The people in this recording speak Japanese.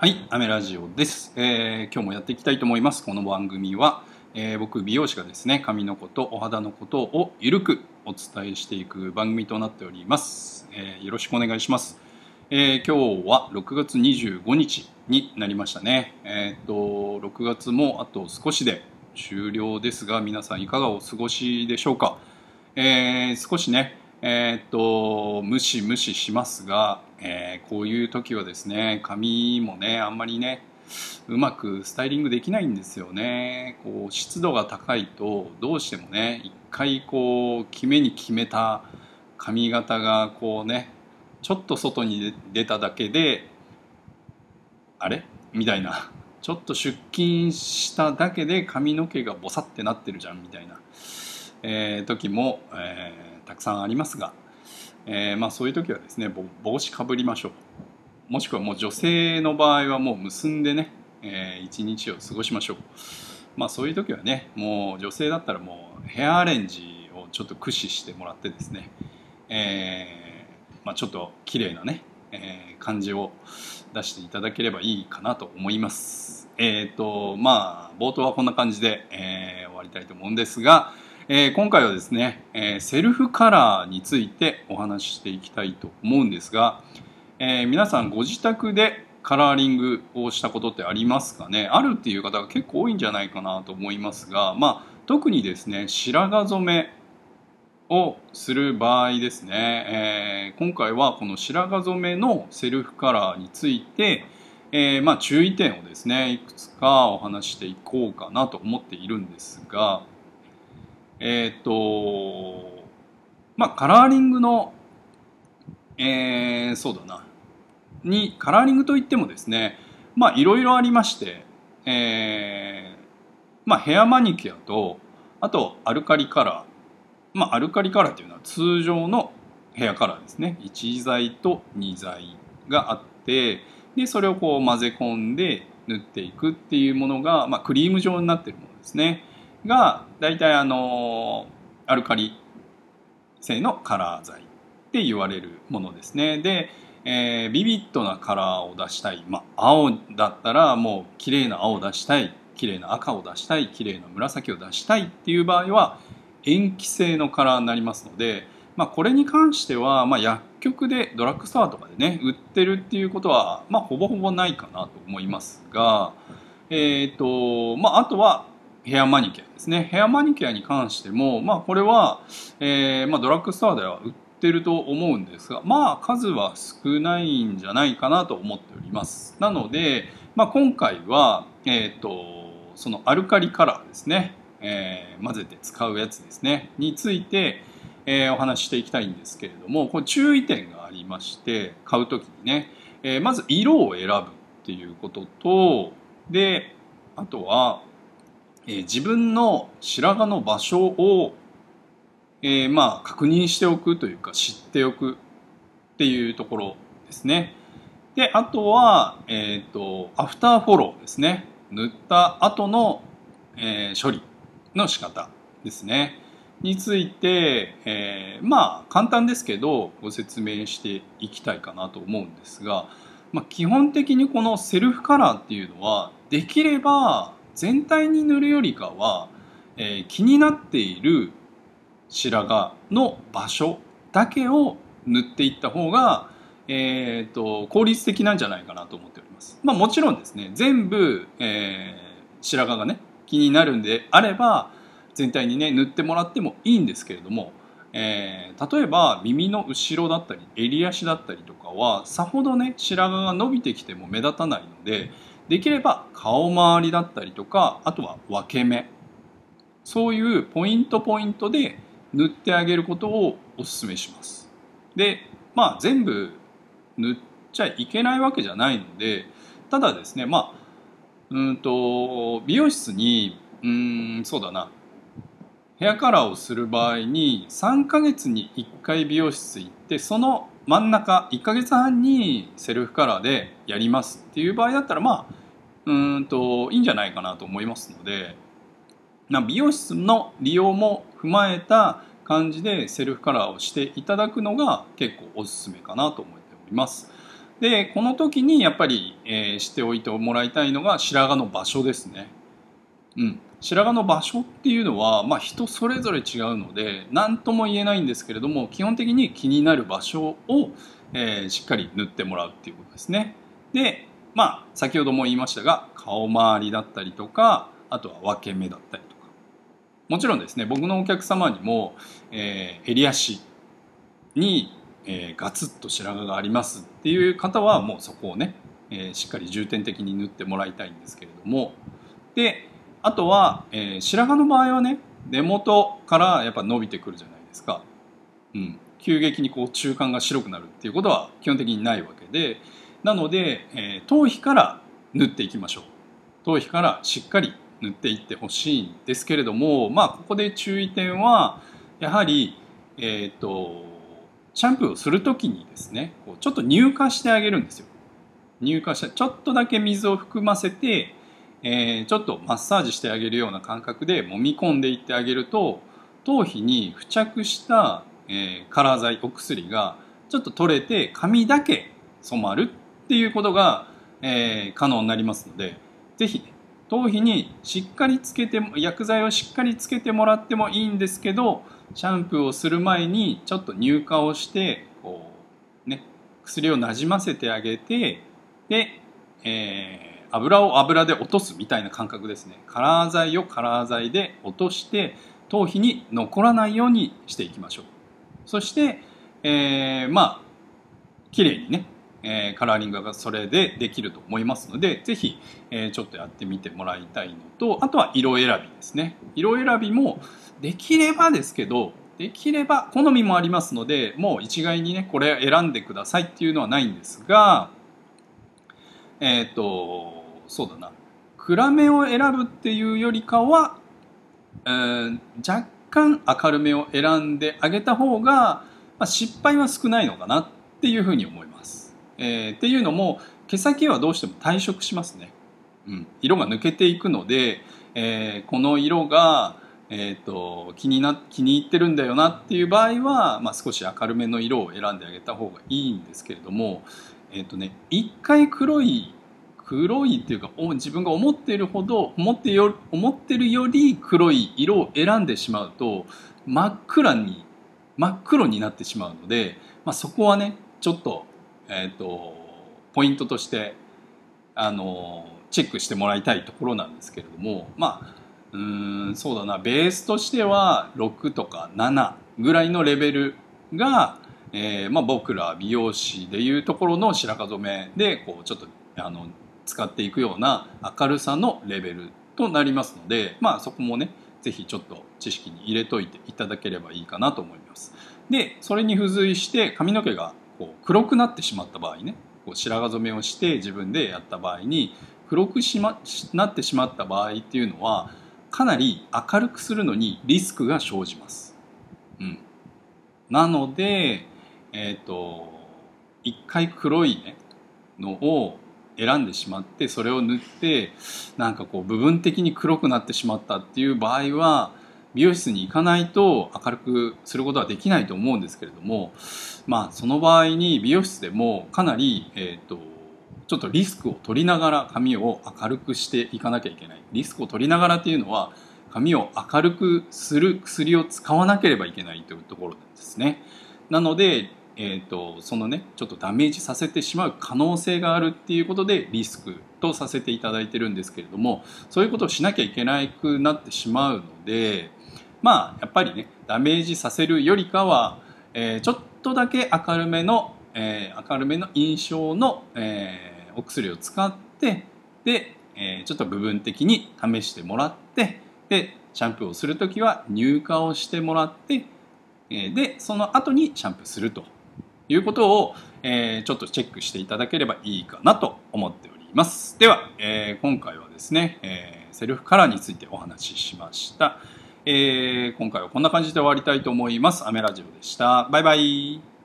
はい、アメラジオです、えー、今日もやっていきたいと思います。この番組は、えー、僕美容師がですね、髪のことお肌のことをゆるくお伝えしていく番組となっております。えー、よろしくお願いします。え今日は6月25日になりましたね。えっと6月もあと少しで終了ですが、皆さんいかがお過ごしでしょうか。え少しね、えっとムシムシしますが。えー、こういう時はですね髪もねあんまりねうまくスタイリングできないんですよね。こう湿度が高いとどうしてもね一回こう決めに決めた髪型がこうねちょっと外に出ただけであれ？みたいな。ちょっと出勤しただけで髪の毛がボサってなってるじゃんみたいな、えー、時も、えー、たくさんありますが。えー、まあ、そういう時はですね帽子かぶりましょう。もしくはもう女性の場合はもう結んでね、えー、一日を過ごしましょう。まあそういう時はねもう女性だったらもうヘアアレンジをちょっと駆使してもらってですね、えー、まあ、ちょっと綺麗なね、えー、感じを出していただければいいかなと思います。えっ、とまあ冒頭はこんな感じで、え終わりたいと思うんですがえー、今回はですね、えー、セルフカラーについてお話ししていきたいと思うんですが、えー、皆さんご自宅でカラーリングをしたことってありますかね？あるっていう方が結構多いんじゃないかなと思いますが、まあ、特にですね白髪染めをする場合ですね、えー、今回はこの白髪染めのセルフカラーについて、えー、まあ注意点をですねいくつかお話していこうかなと思っているんですがえっ、とまあカラーリングのえー、そうだな。にカラーリングといってもですねまあいろいろありまして、えー、まあヘアマニキュアとあとアルカリカラー。まあアルカリカラーっていうのは通常のヘアカラーですね。1剤と2剤があってでそれをこう混ぜ込んで塗っていくっていうものが、まあ、クリーム状になっているものですね。が大体あのアルカリ性のカラー剤って言われるものですね。で、えー、ビビッドなカラーを出したい、まあ、青だったらもう綺麗な青を出したい。綺麗な赤を出したい。綺麗な紫を出したい。っていう場合は塩基性のカラーになりますので、まあ、これに関しては、まあ、薬局でドラッグストアとかでね売ってるっていうことは、まあ、ほぼほぼないかなと思いますが、えーとまあ、あとはヘアマニキュアですね。ヘアマニキュアに関しても、まあ、これは、えーまあ、ドラッグストアでは売ってると思うんですがまあ数は少ないんじゃないかなと思っております。なので、まあ、今回は、えーと、そのアルカリカラーですね、えー、混ぜて使うやつですね。について、えー、お話ししていきたいんですけれどもこれ注意点がありまして買う時にね、えー、まず色を選ぶっていうこととであとはえー、自分の白髪の場所を、えー、まあ確認しておくというか知っておくっていうところですね。で、あとは、えっ、ー、と、アフターフォローですね。塗った後の、え、処理の仕方ですね。について、え、まあ簡単ですけどご説明していきたいかなと思うんですが、まあ、基本的にこのセルフカラーっていうのはできれば全体に塗るよりかは、えー、気になっている白髪の場所だけを塗っていった方が、えーと、効率的なんじゃないかなと思っております。まあ、もちろんですね全部、えー、白髪がね気になるんであれば全体にね塗ってもらってもいいんですけれども、えー、例えば耳の後ろだったり襟足だったりとかはさほどね白髪が伸びてきても目立たないのでできれば顔周りだったりとかあとは分け目。そういうポイントポイントで塗ってあげることをお勧めします。でまあ全部塗っちゃいけないわけじゃないのでただですねまあうんと美容室にうんそうだな。ヘアカラーをする場合に3ヶ月に1回美容室行ってその真ん中1ヶ月半にセルフカラーでやりますっていう場合だったらまあうんといいんじゃないかなと思いますので美容室の利用も踏まえた感じでセルフカラーをしていただくのが結構おすすめかなと思っております。でこの時にやっぱり、えー、しておいてもらいたいのが白髪の場所ですね。うん、白髪の場所っていうのは、まあ、人それぞれ違うので何とも言えないんですけれども基本的に気になる場所を、えー、しっかり塗ってもらうっていうことですね。でまあ先ほども言いましたが顔周りだったりとかあとは分け目だったりとかもちろんですね僕のお客様にも、えー、襟足にえー、ガツッと白髪がありますっていう方はもうそこをね、えー、しっかり重点的に塗ってもらいたいんですけれどもであとは、えー、白髪の場合はね根元からやっぱ伸びてくるじゃないですか、うん、急激にこう中間が白くなるっていうことは基本的にないわけで。なので、え頭皮から塗っていきましょう。頭皮からしっかり塗っていってほしいんですけれどもまあここで注意点はやはりえっ、とシャンプーをする時にですねこうちょっと乳化してあげるんですよ。乳化してちょっとだけ水を含ませて、えー、ちょっとマッサージしてあげるような感覚で揉み込んでいってあげると頭皮に付着した、えー、カラー剤お薬がちょっと取れて髪だけ染まるっていうことが、えー、可能になりますので是非、ね、頭皮にしっかりつけて薬剤をしっかりつけてもらってもいいんですけどシャンプーをする前にちょっと乳化をしてこう、ね、薬をなじませてあげてで、えー、油を油で落とすみたいな感覚ですね。カラー剤をカラー剤で落として頭皮に残らないようにしていきましょう。そして、えー、まあ綺麗にねえー、カラーリングがそれでできると思いますので是非、えー、ちょっとやってみてもらいたいのとあとは色選びですね。色選びもできればですけどできれば好みもありますのでもう一概にねこれ選んでくださいっていうのはないんですがえっ、ー、とそうだな暗めを選ぶっていうよりかは、えー、若干明るめを選んであげた方が、まあ、失敗は少ないのかなっていうふうに思います。えー、っていうのも毛先はどうしても退色しますね。うん、色が抜けていくので、えー、この色がえーと、気にな気に入ってるんだよなっていう場合は、まあ、少し明るめの色を選んであげた方がいいんですけれども、えーとね、一回黒い黒いっていうか自分が思っているほど思ってよ思ってるより黒い色を選んでしまうと真っ暗に真っ黒になってしまうので、まあ、そこはねちょっと,、えーとポイントとしてあのチェックしてもらいたいところなんですけれどもまあうんそうだなベースとしては6とか7ぐらいのレベルが、えーまあ、僕ら美容師でいうところの白髪染めでこうちょっとあの使っていくような明るさのレベルとなりますので、まあ、そこもね是非ちょっと知識に入れといていただければいいかなと思います。でそれに付随して髪の毛がこう黒くなってしまった場合ねこう白髪染めをして自分でやった場合に黒くし、ま、なってしまった場合っていうのはかなり明るくするのにリスクが生じます。うん、なので、えっ、ー、と一回黒い、ね、のを選んでしまってそれを塗ってなんかこう部分的に黒くなってしまったっていう場合は美容室に行かないと明るくすることはできないと思うんですけれどもまあその場合に美容室でもかなり、えーとちょっとリスクを取りながら髪を明るくしていかなきゃいけない。リスクを取りながらっていうのは髪を明るくする薬を使わなければいけないというところなんですね。なので、えーと、そのねちょっとダメージさせてしまう可能性があるっていうことでリスクとさせていただいてるんですけれどもそういうことをしなきゃいけなくなってしまうのでまあやっぱりねダメージさせるよりかは、えー、ちょっとだけ明るめの、えー、明るめの印象の、えーお薬を使ってで、え、ちょっと部分的に試してもらってでシャンプーをする時は乳化をしてもらって、でその後にシャンプーすると。いうことを、えー、ちょっとチェックしていただければいいかなと思っております。では、えー、今回はですね、えー、セルフカラーについてお話ししました、えー、今回はこんな感じで終わりたいと思います。アメラジオでした。バイバイ。